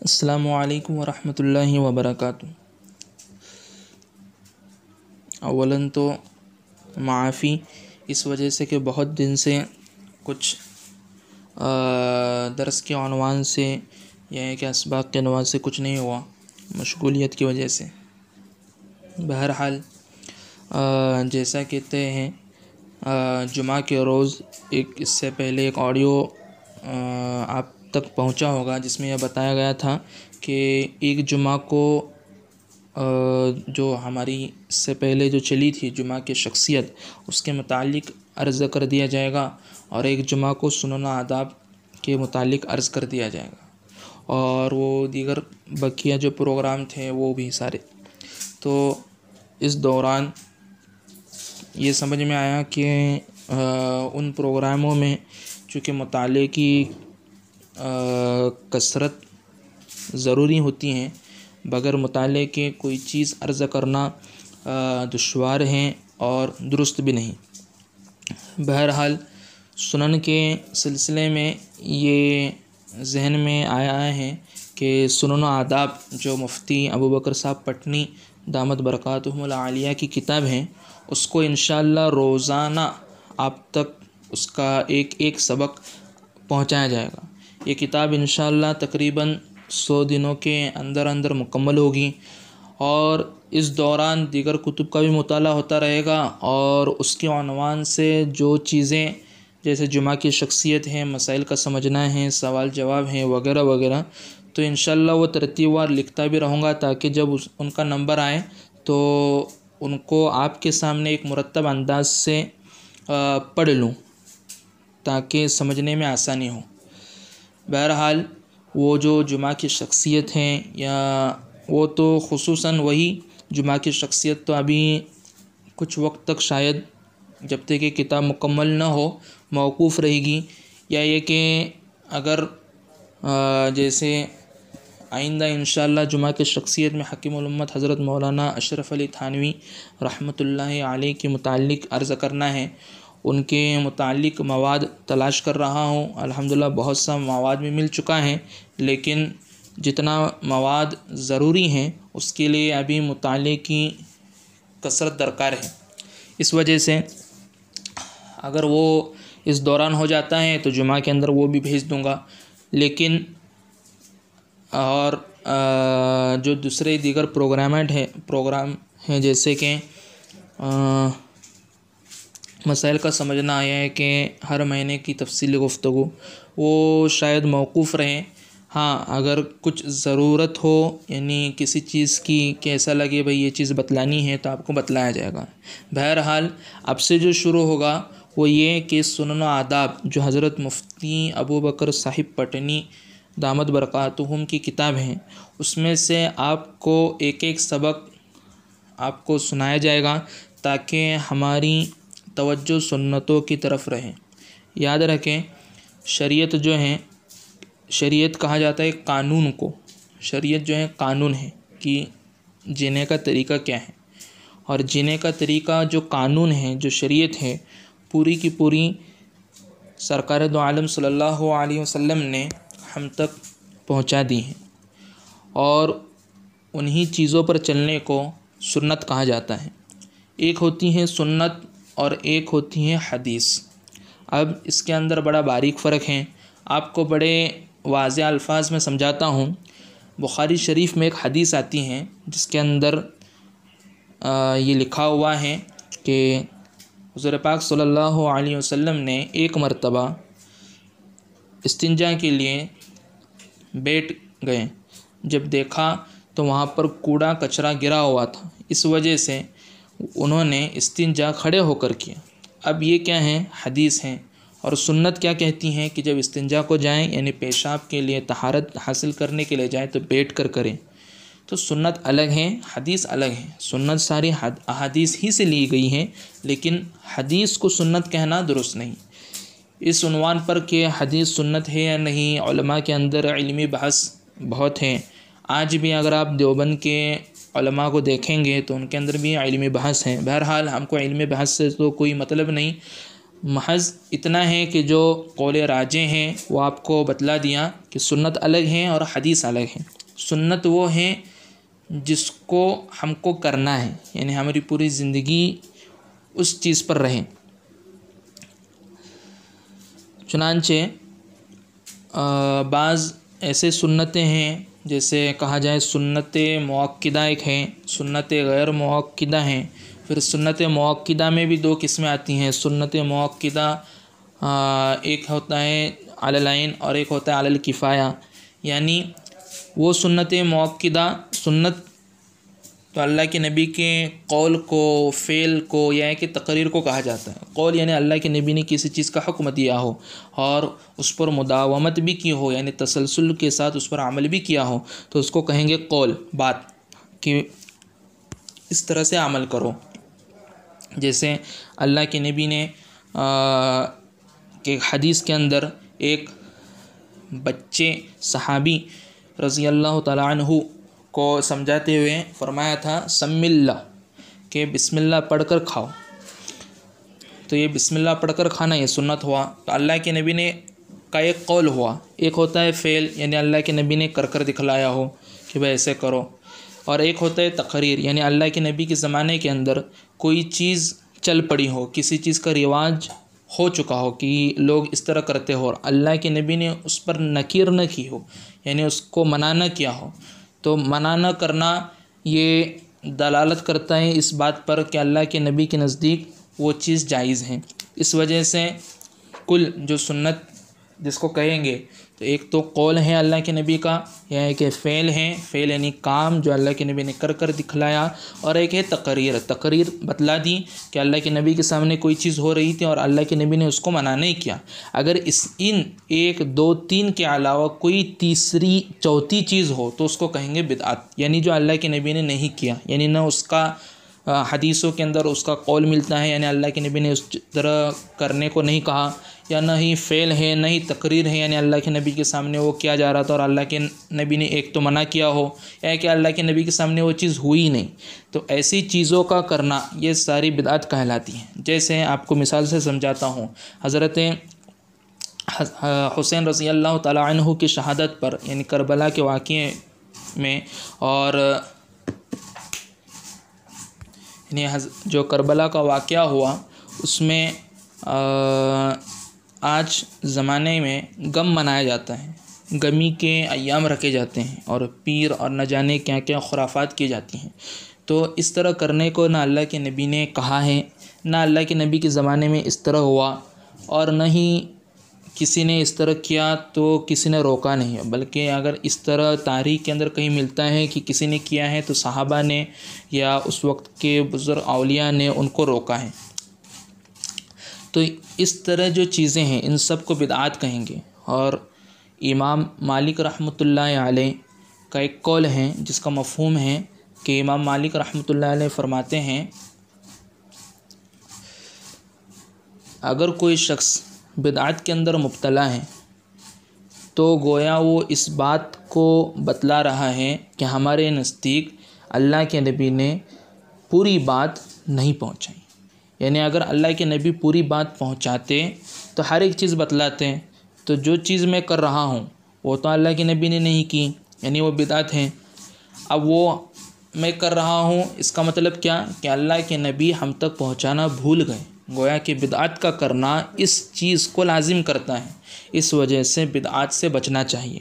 السلام علیکم ورحمۃ اللہ وبرکاتہ۔ اولاً تو معافی اس وجہ سے کہ بہت دن سے کچھ درس کے عنوان سے یا کہ اسباق کے عنوان سے کچھ نہیں ہوا، مشغولیت کی وجہ سے۔ بہرحال جیسا کہ طے ہیں جمعہ کے روز ایک، اس سے پہلے ایک آڈیو آپ تک پہنچا ہوگا، جس میں یہ بتایا گیا تھا کہ ایک جمعہ کو جو ہماری اس سے پہلے جو چلی تھی جمعہ کی شخصیت، اس کے متعلق عرض کر دیا جائے گا اور ایک جمعہ کو سنن آداب کے متعلق عرض کر دیا جائے گا۔ اور وہ دیگر بقیہ جو پروگرام تھے، وہ بھی سارے۔ تو اس دوران یہ سمجھ میں آیا کہ ان پروگراموں میں چونکہ مطالعے کی کثرت ضروری ہوتی ہیں۔ بغیر مطالعے کے کوئی چیز عرض کرنا دشوار ہیں اور درست بھی نہیں۔ بہرحال، سنن کے سلسلے میں یہ ذہن میں آیا ہے کہ سنن و آداب جو مفتی ابو بکر صاحب پٹنی دامت برکاتہم العالیہ کی کتاب ہیں، اس کو انشاءاللہ روزانہ آپ تک اس کا ایک ایک سبق پہنچایا جائے گا۔ یہ کتاب انشاءاللہ تقریباً سو دنوں کے اندر اندر مکمل ہوگی اور اس دوران دیگر کتب کا بھی مطالعہ ہوتا رہے گا اور اس کے عنوان سے جو چیزیں جیسے جمعہ کی شخصیت ہیں، مسائل کا سمجھنا ہے، سوال جواب ہیں وغیرہ وغیرہ، تو انشاءاللہ وہ ترتیب وار لکھتا بھی رہوں گا تاکہ جب اس ان کا نمبر آئے تو ان کو آپ کے سامنے ایک مرتب انداز سے پڑھ لوں تاکہ سمجھنے میں آسانی ہو۔ بہرحال وہ جو جمعہ کی شخصیت ہیں یا وہ تو خصوصاً وہی جمعہ کی شخصیت تو ابھی کچھ وقت تک شاید جب تک کہ کتاب مکمل نہ ہو موقوف رہے گی یا یہ کہ اگر جیسے آئندہ انشاءاللہ جمعہ کی شخصیت میں حکیم الامت حضرت مولانا اشرف علی تھانوی رحمۃ اللہ علیہ کے متعلق عرض کرنا ہے۔ ان کے متعلق مواد تلاش کر رہا ہوں۔ الحمدللہ بہت سا مواد بھی مل چکا ہے، لیکن جتنا مواد ضروری ہیں، اس کے لیے ابھی مطالعے کی کثرت درکار ہے۔ اس وجہ سے اگر وہ اس دوران ہو جاتا ہے تو جمعہ کے اندر وہ بھی بھیج دوں گا۔ لیکن اور جو دوسرے دیگر پروگرامٹ ہیں، پروگرام ہیں جیسے کہ مسائل کا سمجھنا آیا ہے کہ ہر مہینے کی تفصیلی گفتگو، وہ شاید موقوف رہیں ہاں اگر کچھ ضرورت ہو یعنی کسی چیز کی کہ ایسا لگے بھئی یہ چیز بتلانی ہے تو آپ کو بتلایا جائے گا۔ بہرحال، اب سے جو شروع ہوگا، وہ یہ کہ سنن و آداب، جو حضرت مفتی ابو بکر صاحب پٹنی دامت برکاتہم کی کتاب ہیں، اس میں سے آپ کو ایک ایک سبق آپ کو سنایا جائے گا تاکہ ہماری توجہ سنتوں کی طرف رہے یاد رکھیں، شریعت جو ہیں، شریعت کہا جاتا ہے قانون کو۔ شریعت جو ہے قانون ہے کہ جینے کا طریقہ کیا ہے۔ اور جینے کا طریقہ جو قانون ہے جو شریعت ہے، پوری کی پوری سرکار دو عالم صلی اللہ علیہ وسلم نے ہم تک پہنچا دی ہیں۔ اور انہی چیزوں پر چلنے کو سنت کہا جاتا ہے۔ ایک ہوتی ہیں سنت اور ایک ہوتی ہیں حدیث۔ اب اس کے اندر بڑا باریک فرق ہے۔ آپ کو بڑے واضح الفاظ میں سمجھاتا ہوں۔ بخاری شریف میں ایک حدیث آتی ہیں جس کے اندر یہ لکھا ہوا ہے کہ حضور پاک صلی اللہ علیہ وسلم نے ایک مرتبہ استنجا کے لیے بیٹھ گئے۔ جب دیکھا تو وہاں پر کوڑا کچرا گرا ہوا تھا۔ اس وجہ سے انہوں نے استنجا کھڑے ہو کر کیا اب یہ کیا ہیں؟ حدیث ہیں۔ اور سنت کیا کہتی ہیں کہ جب استنجا کو جائیں یعنی پیشاب کے لیے طہارت حاصل کرنے کے لیے جائیں تو بیٹھ کر کریں۔ تو سنت الگ ہیں، حدیث الگ ہیں۔ سنت ساری احادیث ہی سے لی گئی ہیں، لیکن حدیث کو سنت کہنا درست نہیں۔ اس عنوان پر کہ حدیث سنت ہے یا نہیں، علماء کے اندر علمی بحث بہت ہیں۔ آج بھی اگر آپ دیوبند کے علماء کو دیکھیں گے تو ان کے اندر بھی علمی بحث ہیں۔ بہرحال ہم کو علمی بحث سے تو کوئی مطلب نہیں۔ محض اتنا ہے کہ جو قول راجے ہیں وہ آپ کو بتلا دیا کہ سنت الگ ہیں اور حدیث الگ ہیں۔ سنت وہ ہیں جس کو ہم کو کرنا ہے یعنی ہماری پوری زندگی اس چیز پر رہیں۔ چنانچہ بعض ایسے سنتیں ہیں جیسے کہا جائے سنت معقدہ ایک ہیں، سنت غیر معقدہ ہیں۔ پھر سنت معقدہ میں بھی دو قسمیں آتی ہیں۔ سنت موقعہ ایک ہوتا ہے علین اور ایک ہوتا ہے الکفایہ۔ یعنی وہ سنت موقعہ سنت تو اللہ کے نبی کے قول کو، فعل کو یا کہ تقریر کو کہا جاتا ہے۔ قول یعنی اللہ کے نبی نے کسی چیز کا حکم دیا ہو اور اس پر مداومت بھی کی ہو یعنی تسلسل کے ساتھ اس پر عمل بھی کیا ہو، تو اس کو کہیں گے قول، بات کہ اس طرح سے عمل کرو۔ جیسے اللہ کے نبی نے کہ حدیث کے اندر ایک بچے صحابی رضی اللہ تعالیٰ عنہ کو سمجھاتے ہوئے فرمایا تھا سم اللہ کہ بسم اللہ پڑھ کر کھاؤ۔ تو یہ بسم اللہ پڑھ کر کھانا یہ سنت ہوا۔ تو اللہ کے نبی نے کا ایک قول ہوا۔ ایک ہوتا ہے فعل یعنی اللہ کے نبی نے کر کر دکھلایا ہو کہ بھائی ایسے کرو۔ اور ایک ہوتا ہے تقریر یعنی اللہ کے نبی کے زمانے کے اندر کوئی چیز چل پڑی ہو، کسی چیز کا رواج ہو چکا ہو کہ لوگ اس طرح کرتے ہو اور اللہ کے نبی نے اس پر نکیر نہ کی ہو یعنی اس کو منع نہ کیا ہو۔ تو منع نہ کرنا یہ دلالت کرتا ہے اس بات پر کہ اللہ کے نبی کے نزدیک وہ چیز جائز ہیں۔ اس وجہ سے کل جو سنت جس کو کہیں گے تو ایک تو قول ہے اللہ کے نبی کا یعنی یا ایک فعل ہیں، فعل یعنی کام جو اللہ کے نبی نے کر کر دکھلایا، اور ایک ہے تقریر۔ تقریر بتلا دی کہ اللہ کے نبی کے سامنے کوئی چیز ہو رہی تھی اور اللہ کے نبی نے اس کو منع نہیں کیا۔ اگر اس ان ایک، دو، تین کے علاوہ کوئی تیسری، چوتھی چیز ہو تو اس کو کہیں گے بدعت یعنی جو اللہ کے نبی نے نہیں کیا۔ یعنی نہ اس کا حدیثوں کے اندر اس کا قول ملتا ہے یعنی اللہ کے نبی نے اس طرح کرنے کو نہیں کہا۔ یا نہ ہی فعل ہے، نہ ہی تقریر ہے یعنی اللہ کے نبی کے سامنے وہ کیا جا رہا تھا اور اللہ کے نبی نے ایک تو منع کیا ہو، یا کہ اللہ کے نبی کے سامنے وہ چیز ہوئی نہیں۔ تو ایسی چیزوں کا کرنا، یہ ساری بدعت کہلاتی ہیں۔ جیسے آپ کو مثال سے سمجھاتا ہوں، حضرت حسین رضی اللہ تعالیٰ عنہ کی شہادت پر یعنی کربلا کے واقعے میں، اور یعنی جو کربلا کا واقعہ ہوا، اس میں آج زمانے میں غم منایا جاتا ہے۔ غمی کے ایام رکھے جاتے ہیں اور پیر اور نہ جانے کیا کیا خرافات کی جاتی ہیں۔ تو اس طرح کرنے کو نہ اللہ کے نبی نے کہا ہے، نہ اللہ کے نبی کے زمانے میں اس طرح ہوا اور نہ ہی کسی نے اس طرح کیا تو کسی نے روکا نہیں۔ بلکہ اگر اس طرح تاریخ کے اندر کہیں ملتا ہے کہ کسی نے کیا ہے تو صحابہ نے یا اس وقت کے بزرگ اولیاء نے ان کو روکا ہے۔ تو اس طرح جو چیزیں ہیں، ان سب کو بدعات کہیں گے۔ اور امام مالک رحمۃ اللہ علیہ کا ایک قول ہے، جس کا مفہوم ہے کہ امام مالک رحمۃ اللہ علیہ فرماتے ہیں، اگر کوئی شخص بدعات کے اندر مبتلا ہے، تو گویا وہ اس بات کو بتلا رہا ہے کہ ہمارے نزدیک اللہ کے نبی نے پوری بات نہیں پہنچائی۔ یعنی اگر اللہ کے نبی پوری بات پہنچاتے تو ہر ایک چیز بتلاتے تو جو چیز میں کر رہا ہوں، وہ تو اللہ کے نبی نے نہیں کی یعنی وہ بدعت ہیں۔ اب وہ میں کر رہا ہوں، اس کا مطلب کیا؟ کہ اللہ کے نبی ہم تک پہنچانا بھول گئے۔ گویا کہ بدعت کا کرنا اس چیز کو لازم کرتا ہے، اس وجہ سے بدعات سے بچنا چاہیے۔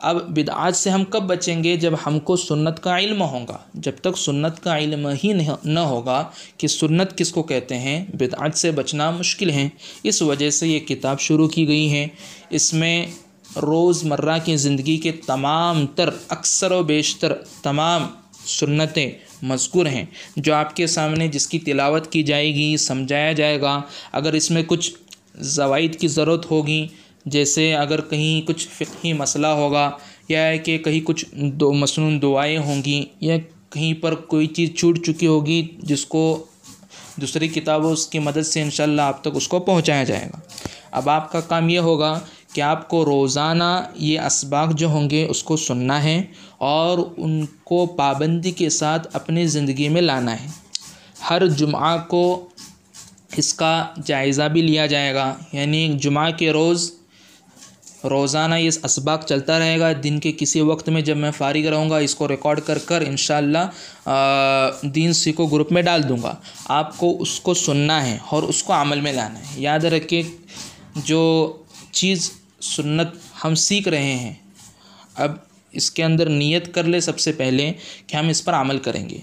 اب بدعات سے ہم کب بچیں گے؟ جب ہم کو سنت کا علم ہوگا۔ جب تک سنت کا علم ہی نہ ہوگا کہ سنت کس کو کہتے ہیں، بدعات سے بچنا مشکل ہے۔ اس وجہ سے یہ کتاب شروع کی گئی ہے۔ اس میں روز مرہ کی زندگی کے تمام تر، اکثر و بیشتر تمام سنتیں مذکور ہیں۔ جو آپ کے سامنے جس کی تلاوت کی جائے گی، سمجھایا جائے گا۔ اگر اس میں کچھ زوائد کی ضرورت ہوگی جیسے اگر کہیں کچھ فقہی مسئلہ ہوگا یا کہ کہیں کچھ دو مصنون دعائیں ہوں گی یا کہیں پر کوئی چیز چھوٹ چکی ہوگی جس کو دوسری کتابوں اس کی مدد سے انشاءاللہ آپ تک اس کو پہنچایا جائے گا۔ اب آپ کا کام یہ ہوگا کہ آپ کو روزانہ یہ اسباق جو ہوں گے اس کو سننا ہے اور ان کو پابندی کے ساتھ اپنی زندگی میں لانا ہے۔ ہر جمعہ کو اس کا جائزہ بھی لیا جائے گا یعنی جمعہ کے روز روزانہ یہ اسباق چلتا رہے گا۔ دن کے کسی وقت میں جب میں فارغ رہوں گا، اس کو ریکارڈ کر کر انشاءاللہ دین سیکھو گروپ میں ڈال دوں گا۔ آپ کو اس کو سننا ہے اور اس کو عمل میں لانا ہے۔ یاد رکھیں جو چیز سنت ہم سیکھ رہے ہیں، اب اس کے اندر نیت کر لے سب سے پہلے کہ ہم اس پر عمل کریں گے۔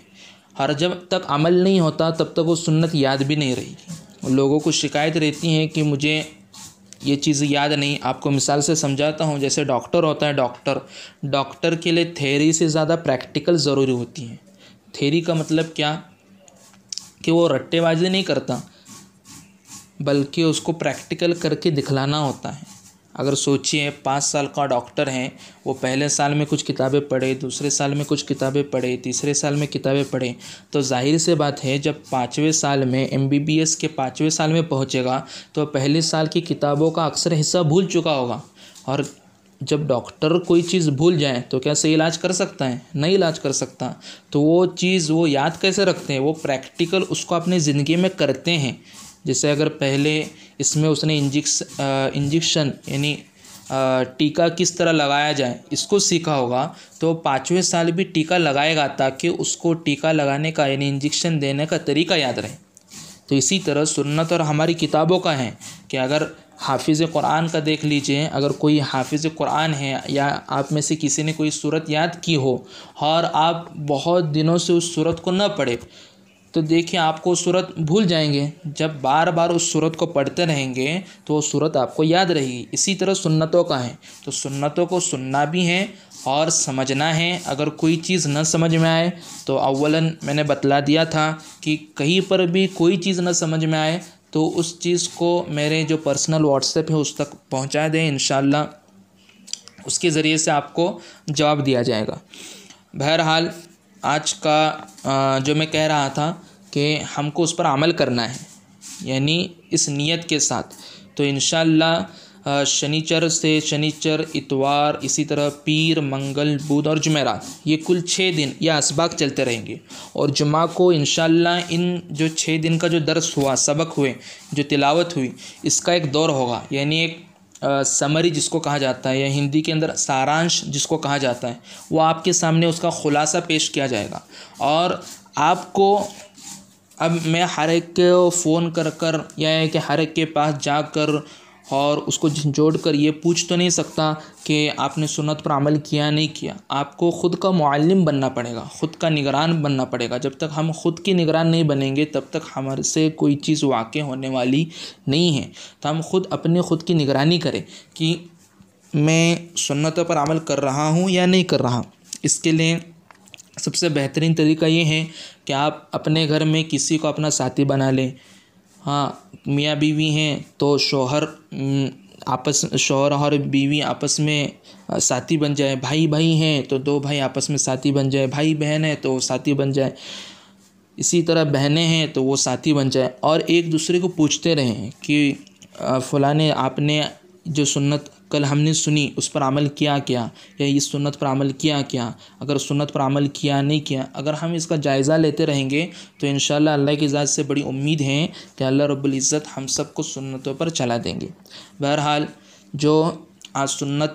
اور جب تک عمل نہیں ہوتا، تب تک وہ سنت یاد بھی نہیں رہے گی۔ لوگوں کو شکایت رہتی ہیں کہ مجھے یہ چیز یاد نہیں، آپ کو مثال سے سمجھاتا ہوں، جیسے ڈاکٹر ہوتا ہے، ڈاکٹر ڈاکٹر کے لیے تھیری سے زیادہ پریکٹیکل ضروری ہوتی ہیں۔ تھیری کا مطلب کیا؟ کہ وہ رٹے بازی نہیں کرتا، بلکہ اس کو پریکٹیکل کر کے دکھلانا ہوتا ہے۔ اگر سوچیے پانچ سال کا ڈاکٹر ہیں، وہ پہلے سال میں کچھ کتابیں پڑھے، دوسرے سال میں کچھ کتابیں پڑھے، تیسرے سال میں کتابیں پڑھے۔ تو ظاہر سے بات ہے، جب پانچویں سال میں ایم بی بی ایس کے پانچویں سال میں پہنچے گا، تو پہلے سال کی کتابوں کا اکثر حصہ بھول چکا ہوگا۔ اور جب ڈاکٹر کوئی چیز بھول جائیں تو کیا صحیح علاج کر سکتا ہے؟ نہیں علاج کر سکتا۔ تو وہ چیز وہ یاد کیسے رکھتے ہیں؟ وہ پریکٹیکل اس کو اپنی زندگی میں کرتے ہیں۔ جیسے اگر پہلے اس میں اس نے انجکس انجیکشن یعنی ٹیکہ کس طرح لگایا جائے، اس کو سیکھا ہوگا۔ تو پانچویں سال بھی ٹیکہ لگائے گا تاکہ اس کو ٹیکہ لگانے کا یعنی انجیکشن دینے کا طریقہ یاد رہے۔ تو اسی طرح سنت اور ہماری کتابوں کا ہے کہ اگر حافظ قرآن کا دیکھ لیجیے، اگر کوئی حافظ قرآن ہے یا آپ میں سے کسی نے کوئی صورت یاد کی ہو اور آپ بہت دنوں سے اس صورت کو نہ پڑھے تو دیکھیں آپ کو صورت بھول جائیں گے۔ جب بار بار اس صورت کو پڑھتے رہیں گے تو وہ صورت آپ کو یاد رہے گی۔ اسی طرح سنتوں کا ہے۔ تو سنتوں کو سننا بھی ہے اور سمجھنا ہے۔ اگر کوئی چیز نہ سمجھ میں آئے تو اولاً میں نے بتلا دیا تھا کہ کہیں پر بھی کوئی چیز نہ سمجھ میں آئے تو اس چیز کو میرے جو پرسنل واٹس ایپ ہے اس تک پہنچا دیں۔ انشاءاللہ اس کے ذریعے سے آپ کو جواب دیا جائے گا۔ بہرحال آج کا جو میں کہہ رہا تھا کہ ہم کو اس پر عمل کرنا ہے یعنی اس نیت کے ساتھ۔ تو انشاءاللہ شنیچر سے شنیچر اتوار، اسی طرح پیر، منگل، بدھ اور جمعرات، یہ کل چھ دن یہ اسباق چلتے رہیں گے۔ اور جمعہ کو انشاءاللہ ان جو چھ دن کا جو درس ہوا، سبق ہوئے، جو تلاوت ہوئی، اس کا ایک دور ہوگا یعنی ایک سمری جس کو کہا جاتا ہے یا ہندی کے اندر سارانش جس کو کہا جاتا ہے، وہ آپ کے سامنے اس کا خلاصہ پیش کیا جائے گا۔ اور آپ کو اب میں ہر ایک کو فون کر کر یا کہ ہر ایک کے پاس جا کر اور اس کو جھنجھوڑ کر یہ پوچھ تو نہیں سکتا کہ آپ نے سنت پر عمل کیا نہیں کیا۔ آپ کو خود کا معلم بننا پڑے گا، خود کا نگران بننا پڑے گا۔ جب تک ہم خود کی نگران نہیں بنیں گے، تب تک ہمارے سے کوئی چیز واقع ہونے والی نہیں ہے۔ تو ہم خود اپنے خود کی نگرانی کریں کہ میں سنتوں پر عمل کر رہا ہوں یا نہیں کر رہا۔ اس کے لیے سب سے بہترین طریقہ یہ ہے کہ آپ اپنے گھر میں کسی کو اپنا ساتھی بنا لیں۔ ہاں میاں بیوی ہیں تو شوہر آپس، شوہر اور بیوی آپس میں ساتھی بن جائے بھائی بھائی ہیں تو دو بھائی آپس میں ساتھی بن جائے بھائی بہن ہیں تو وہ ساتھی بن جائے اسی طرح بہنیں ہیں تو وہ ساتھی بن جائے اور ایک دوسرے کو پوچھتے رہیں کہ فلاں آپ نے جو سنت کل ہم نے سنی، اس پر عمل کیا کیا؟ یا اس سنت پر عمل کیا کیا؟ اگر سنت پر عمل کیا نہیں کیا، اگر ہم اس کا جائزہ لیتے رہیں گے، تو انشاءاللہ اللہ کی ذات سے بڑی امید ہے کہ اللہ رب العزت ہم سب کو سنتوں پر چلا دیں گے۔ بہرحال جو آج سنت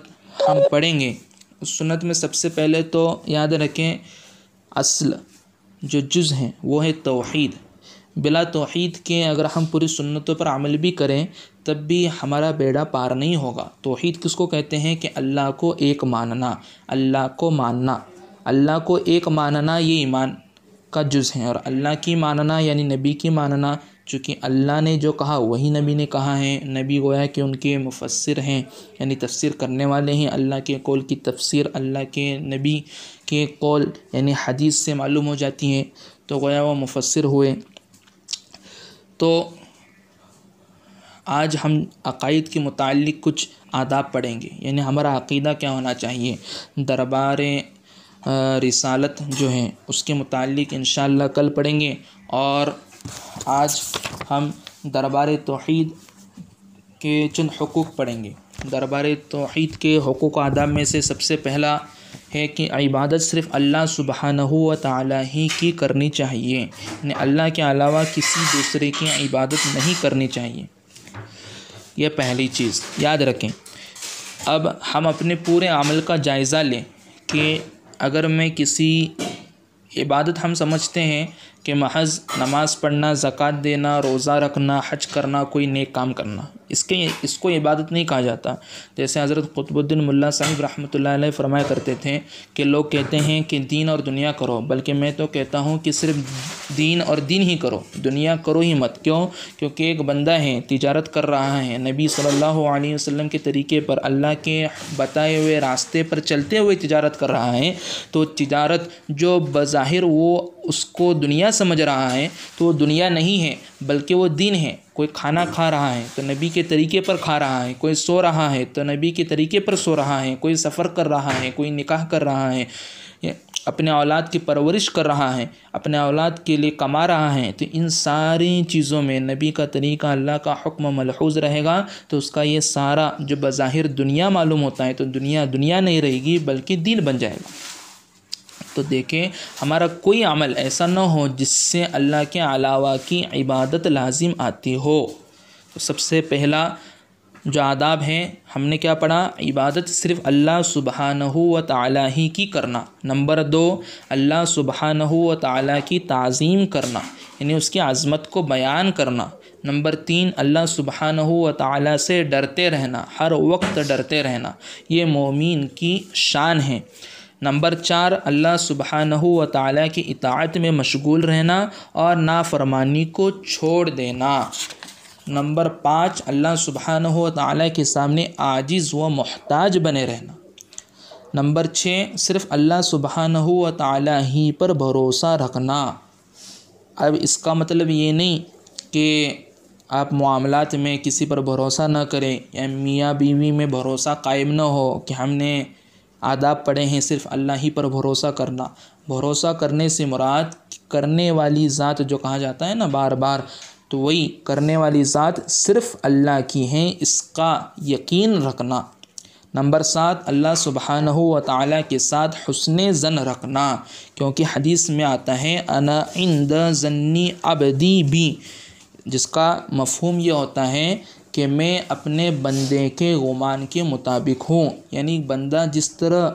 ہم پڑھیں گے، اس سنت میں سب سے پہلے تو یاد رکھیں، اصل جو جز ہیں، وہ ہے توحید۔ بلا توحید کے اگر ہم پوری سنتوں پر عمل بھی کریں تب بھی ہمارا بیڑا پار نہیں ہوگا۔ توحید کس کو کہتے ہیں؟ کہ اللہ کو ایک ماننا، اللہ کو ماننا۔ اللہ کو ایک ماننا یہ ایمان کا جز ہے اور اللہ کی ماننا یعنی نبی کی ماننا۔ چونکہ اللہ نے جو کہا، وہی نبی نے کہا ہے۔ نبی گویا کہ ان کے مفسر ہیں یعنی تفسیر کرنے والے ہیں۔ اللہ کے قول کی تفسیر، اللہ کے نبی کے قول یعنی حدیث سے معلوم ہو جاتی ہیں۔ تو گویا وہ مفسر ہوئے۔ تو آج ہم عقائد کے متعلق کچھ آداب پڑھیں گے۔ یعنی ہمارا عقیدہ کیا ہونا چاہیے؟ دربار رسالت جو ہیں، اس کے متعلق انشاءاللہ کل پڑھیں گے۔ اور آج ہم دربار توحید کے چند حقوق پڑھیں گے۔ دربار توحید کے حقوق و آداب میں سے سب سے پہلا ہے کہ عبادت صرف اللہ سبحانہ و تعالیٰ ہی کی کرنی چاہیے۔ یعنی اللہ کے علاوہ کسی دوسرے کی عبادت نہیں کرنی چاہیے۔ یہ پہلی چیز، یاد رکھیں۔ اب ہم اپنے پورے عمل کا جائزہ لیں کہ اگر میں کسی عبادت ہم سمجھتے ہیں کہ محض نماز پڑھنا، زکوٰۃ دینا، روزہ رکھنا، حج کرنا، کوئی نیک کام کرنا۔ اس کے، اس کو عبادت نہیں کہا جاتا۔ جیسے حضرت قطب الدین ملا صاحب رحمۃ اللہ علیہ فرمایا کرتے تھے کہ لوگ کہتے ہیں کہ دین اور دنیا کرو، بلکہ میں تو کہتا ہوں کہ صرف دین اور دین ہی کرو۔ دنیا کرو ہی مت۔ کیوں؟ کیونکہ ایک بندہ ہے، تجارت کر رہا ہے۔ نبی صلی اللہ علیہ وسلم کے طریقے پر اللہ کے بتائے ہوئے راستے پر چلتے ہوئے تجارت کر رہا ہے۔ تو تجارت جو بظاہر وہ اس کو دنیا سمجھ رہا ہے تو وہ دنیا نہیں ہے، بلکہ وہ دین ہے۔ کوئی کھانا کھا رہا ہے تو نبی کے طریقے پر کھا رہا ہے، کوئی سو رہا ہے تو نبی کے طریقے پر سو رہا ہے، کوئی سفر کر رہا ہے، کوئی نکاح کر رہا ہے اپنے اولاد کی پرورش کر رہا ہے، اپنے اولاد کے لیے کما رہا ہے۔ تو ان ساری چیزوں میں نبی کا طریقہ اللہ کا حکم ملحوظ رہے گا۔ تو اس کا یہ سارا جو بظاہر دنیا معلوم ہوتا ہے تو دنیا دنیا نہیں رہے گی، بلکہ دین بن جائے گا۔ تو دیکھیں، ہمارا کوئی عمل ایسا نہ ہو جس سے اللہ کے علاوہ کی عبادت لازم آتی ہو۔ تو سب سے پہلا جو آداب ہیں، ہم نے کیا پڑھا؟ عبادت صرف اللہ سبحانہ و تعالیٰ ہی کی کرنا۔ نمبر دو، اللہ سبحانہ و تعالیٰ کی تعظیم کرنا یعنی اس کی عظمت کو بیان کرنا۔ نمبر تین، اللہ سبحانہ و تعالیٰ سے ڈرتے رہنا، ہر وقت ڈرتے رہنا۔ یہ مومین کی شان ہے۔ نمبر چار، اللہ سبحانہ و تعالیٰ کی اطاعت میں مشغول رہنا اور نافرمانی کو چھوڑ دینا۔ نمبر پانچ، اللہ سبحانہ و تعالیٰ کے سامنے عاجز و محتاج بنے رہنا۔ نمبر چھ، صرف اللہ سبحانہ و تعالیٰ ہی پر بھروسہ رکھنا۔ اب اس کا مطلب یہ نہیں کہ آپ معاملات میں کسی پر بھروسہ نہ کریں، یا میاں بیوی میں بھروسہ قائم نہ ہو کہ ہم نے آداب پڑھے ہیں، صرف اللہ ہی پر بھروسہ کرنا۔ بھروسہ کرنے سے مراد کرنے والی ذات جو کہا جاتا ہے نا بار بار، تو وہی کرنے والی ذات صرف اللہ کی ہیں، اس کا یقین رکھنا۔ نمبر سات، اللہ سبحانہ و تعالیٰ کے ساتھ حسن زن رکھنا۔ کیونکہ حدیث میں آتا ہے، انا عند ذنی ابدی بھی جس کا مفہوم یہ ہوتا ہے کہ میں اپنے بندے کے غمان کے مطابق ہوں۔ یعنی بندہ جس طرح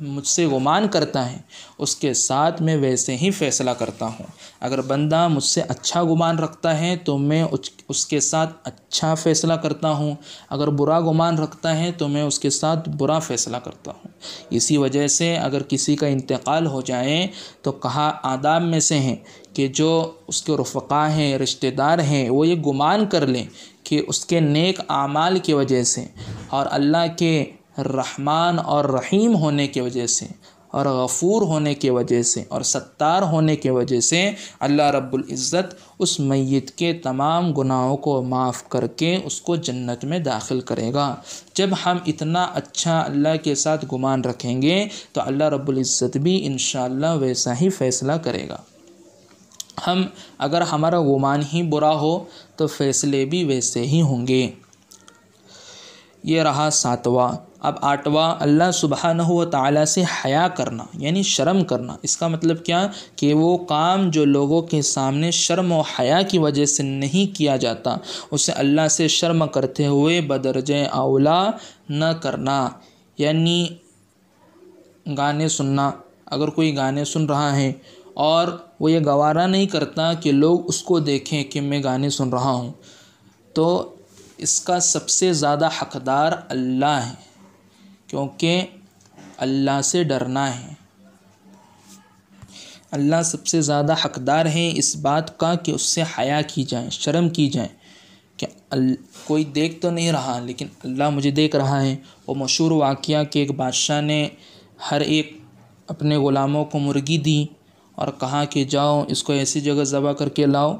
مجھ سے گمان کرتا ہے، اس کے ساتھ میں ویسے ہی فیصلہ کرتا ہوں۔ اگر بندہ مجھ سے اچھا گمان رکھتا ہے، تو میں اس کے ساتھ اچھا فیصلہ کرتا ہوں۔ اگر برا گمان رکھتا ہے، تو میں اس کے ساتھ برا فیصلہ کرتا ہوں۔ اسی وجہ سے اگر کسی کا انتقال ہو جائے، تو کہا آداب میں سے ہیں کہ جو اس کے رفقا ہیں، رشتہ دار ہیں، وہ یہ گمان کر لیں۔ کہ اس کے نیک اعمال کی وجہ سے اور اللہ کے رحمان اور رحیم ہونے کی وجہ سے اور غفور ہونے کی وجہ سے اور ستار ہونے کی وجہ سے اللہ رب العزت اس میت کے تمام گناہوں کو معاف کر کے اس کو جنت میں داخل کرے گا۔ جب ہم اتنا اچھا اللہ کے ساتھ گمان رکھیں گے تو اللہ رب العزت بھی انشاءاللہ ویسا ہی فیصلہ کرے گا۔ ہم اگر ہمارا گمان ہی برا ہو تو فیصلے بھی ویسے ہی ہوں گے۔ یہ رہا ساتواں۔ اب آٹھواں، اللہ سبحانہ و تعالیٰ سے حیا کرنا یعنی شرم کرنا۔ اس کا مطلب کیا؟ کہ وہ کام جو لوگوں کے سامنے شرم و حیا کی وجہ سے نہیں کیا جاتا، اسے اللہ سے شرم کرتے ہوئے بدرج اولا نہ کرنا۔ یعنی گانے سننا۔ اگر کوئی گانے سن رہا ہے اور وہ یہ گوارا نہیں کرتا کہ لوگ اس کو دیکھیں کہ میں گانے سن رہا ہوں۔ تو اس کا سب سے زیادہ حقدار اللہ ہے کیونکہ اللہ سے ڈرنا ہے۔ اللہ سب سے زیادہ حقدار ہے اس بات کا کہ اس سے حیا کی جائیں، شرم کی جائیں کہ کوئی دیکھ تو نہیں رہا، لیکن اللہ مجھے دیکھ رہا ہے۔ وہ مشہور واقعہ کہ ایک بادشاہ نے ہر ایک اپنے غلاموں کو مرغی دی۔ اور کہا کہ جاؤ، اس کو ایسی جگہ ذبح کر کے لاؤ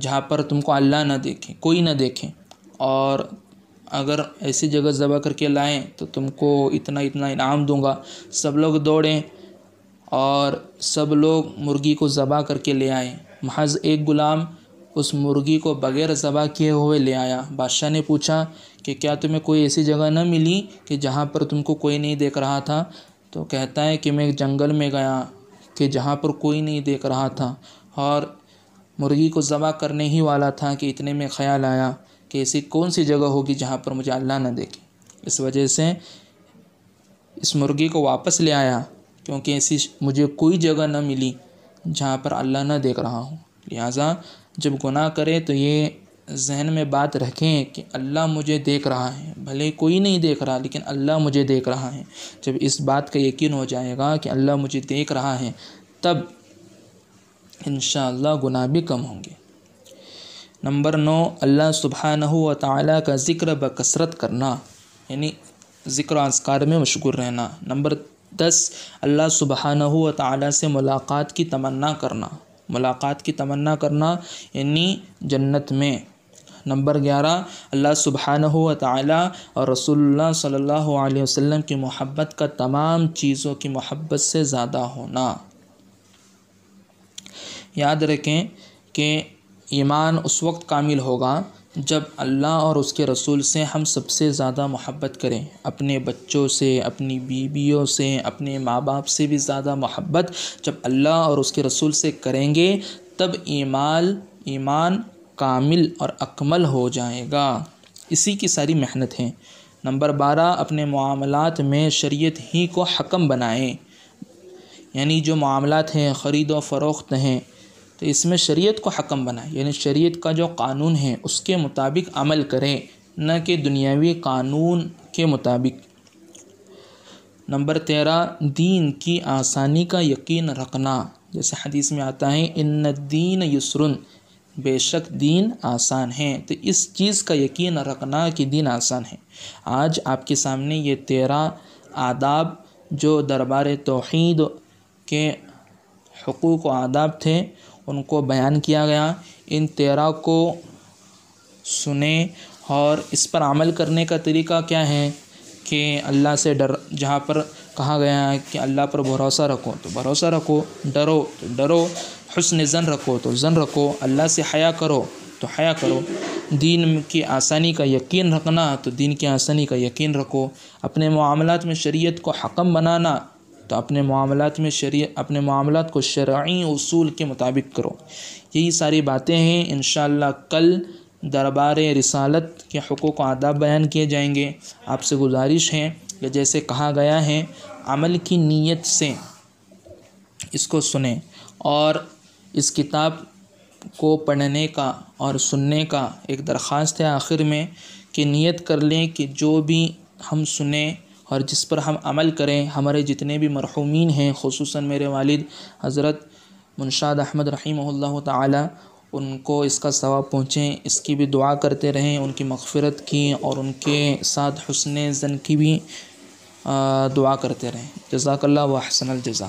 جہاں پر تم کو اللہ نہ دیکھیں، کوئی نہ دیکھیں۔ اور اگر ایسی جگہ ذبح کر کے لائیں تو تم کو اتنا اتنا انعام دوں گا۔ سب لوگ دوڑیں اور سب لوگ مرغی کو ذبح کر کے لے آئیں۔ محض ایک غلام اس مرغی کو بغیر ذبح کیے ہوئے لے آیا۔ بادشاہ نے پوچھا کہ کیا تمہیں کوئی ایسی جگہ نہ ملی کہ جہاں پر تم کو کوئی نہیں دیکھ رہا تھا؟ تو کہتا ہے کہ میں ایک جنگل میں گیا۔ کہ جہاں پر کوئی نہیں دیکھ رہا تھا اور مرغی کو ذبح کرنے ہی والا تھا کہ اتنے میں خیال آیا کہ ایسی کون سی جگہ ہوگی جہاں پر مجھے اللہ نہ دیکھے۔ اس وجہ سے اس مرغی کو واپس لے آیا کیونکہ ایسی مجھے کوئی جگہ نہ ملی جہاں پر اللہ نہ دیکھ رہا ہوں۔ لہٰذا جب گناہ کرے تو یہ ذہن میں بات رکھیں کہ اللہ مجھے دیکھ رہا ہے، بھلے کوئی نہیں دیکھ رہا، لیکن اللہ مجھے دیکھ رہا ہے۔ جب اس بات کا یقین ہو جائے گا کہ اللہ مجھے دیکھ رہا ہے، تب انشاءاللہ گناہ بھی کم ہوں گے۔ نمبر نو، اللہ سبحانہ و تعالیٰ کا ذکر بکثرت کرنا یعنی ذکر و اذکار میں مشغول رہنا۔ نمبر دس، اللہ سبحانہ و تعالیٰ سے ملاقات کی تمنا کرنا۔ ملاقات کی تمنا کرنا یعنی جنت میں۔ نمبر گیارہ، اللہ سبحانہ و تعالیٰ اور رسول اللہ صلی اللہ علیہ وسلم کی محبت کا تمام چیزوں کی محبت سے زیادہ ہونا۔ یاد رکھیں کہ ایمان اس وقت کامل ہوگا جب اللہ اور اس کے رسول سے ہم سب سے زیادہ محبت کریں۔ اپنے بچوں سے، اپنی بیویوں سے، اپنے ماں باپ سے بھی زیادہ محبت جب اللہ اور اس کے رسول سے کریں گے، تب ایمان ایمان کامل اور اکمل ہو جائے گا۔ اسی کی ساری محنت ہیں۔ نمبر بارہ، اپنے معاملات میں شریعت ہی کو حکم بنائیں۔ یعنی جو معاملات ہیں، خرید و فروخت ہیں، تو اس میں شریعت کو حکم بنائیں۔ یعنی شریعت کا جو قانون ہے، اس کے مطابق عمل کریں، نہ کہ دنیاوی قانون کے مطابق۔ نمبر تیرہ، دین کی آسانی کا یقین رکھنا۔ جیسے حدیث میں آتا ہے، ان دین یسرن بے شک دین آسان ہے۔ تو اس چیز کا یقین رکھنا کہ دین آسان ہے۔ آج آپ کے سامنے یہ تیرہ آداب جو دربار توحید کے حقوق و آداب تھے، ان کو بیان کیا گیا۔ ان تیرہ کو سنیں اور اس پر عمل کرنے کا طریقہ کیا ہے کہ اللہ سے ڈر، جہاں پر کہا گیا ہے کہ اللہ پر بھروسہ رکھو، تو بھروسہ رکھو، ڈرو، تو ڈرو۔ حسن زن رکھو تو زن رکھو، اللہ سے حیا کرو تو حیا کرو۔ دین کی آسانی کا یقین رکھنا تو دین کی آسانی کا یقین رکھو۔ اپنے معاملات میں شریعت کو حکم بنانا تو اپنے معاملات میں شریعت، اپنے معاملات کو شرعی اصول کے مطابق کرو۔ یہی ساری باتیں ہیں۔ انشاءاللہ کل دربار رسالت کے حقوق و آداب بیان کیے جائیں گے۔ آپ سے گزارش ہے کہ جیسے کہا گیا ہے، عمل کی نیت سے اس کو سنیں۔ اور اس کتاب کو پڑھنے کا اور سننے کا ایک درخواست ہے آخر میں کہ نیت کر لیں کہ جو بھی ہم سنیں اور جس پر ہم عمل کریں، ہمارے جتنے بھی مرحومین ہیں، خصوصاً میرے والد حضرت منشاد احمد رحمہ اللہ تعالی، ان کو اس کا ثواب پہنچیں، اس کی بھی دعا کرتے رہیں، ان کی مغفرت کی اور ان کے ساتھ حسن زن کی بھی دعا کرتے رہیں۔ جزاک اللہ و حسن الجزا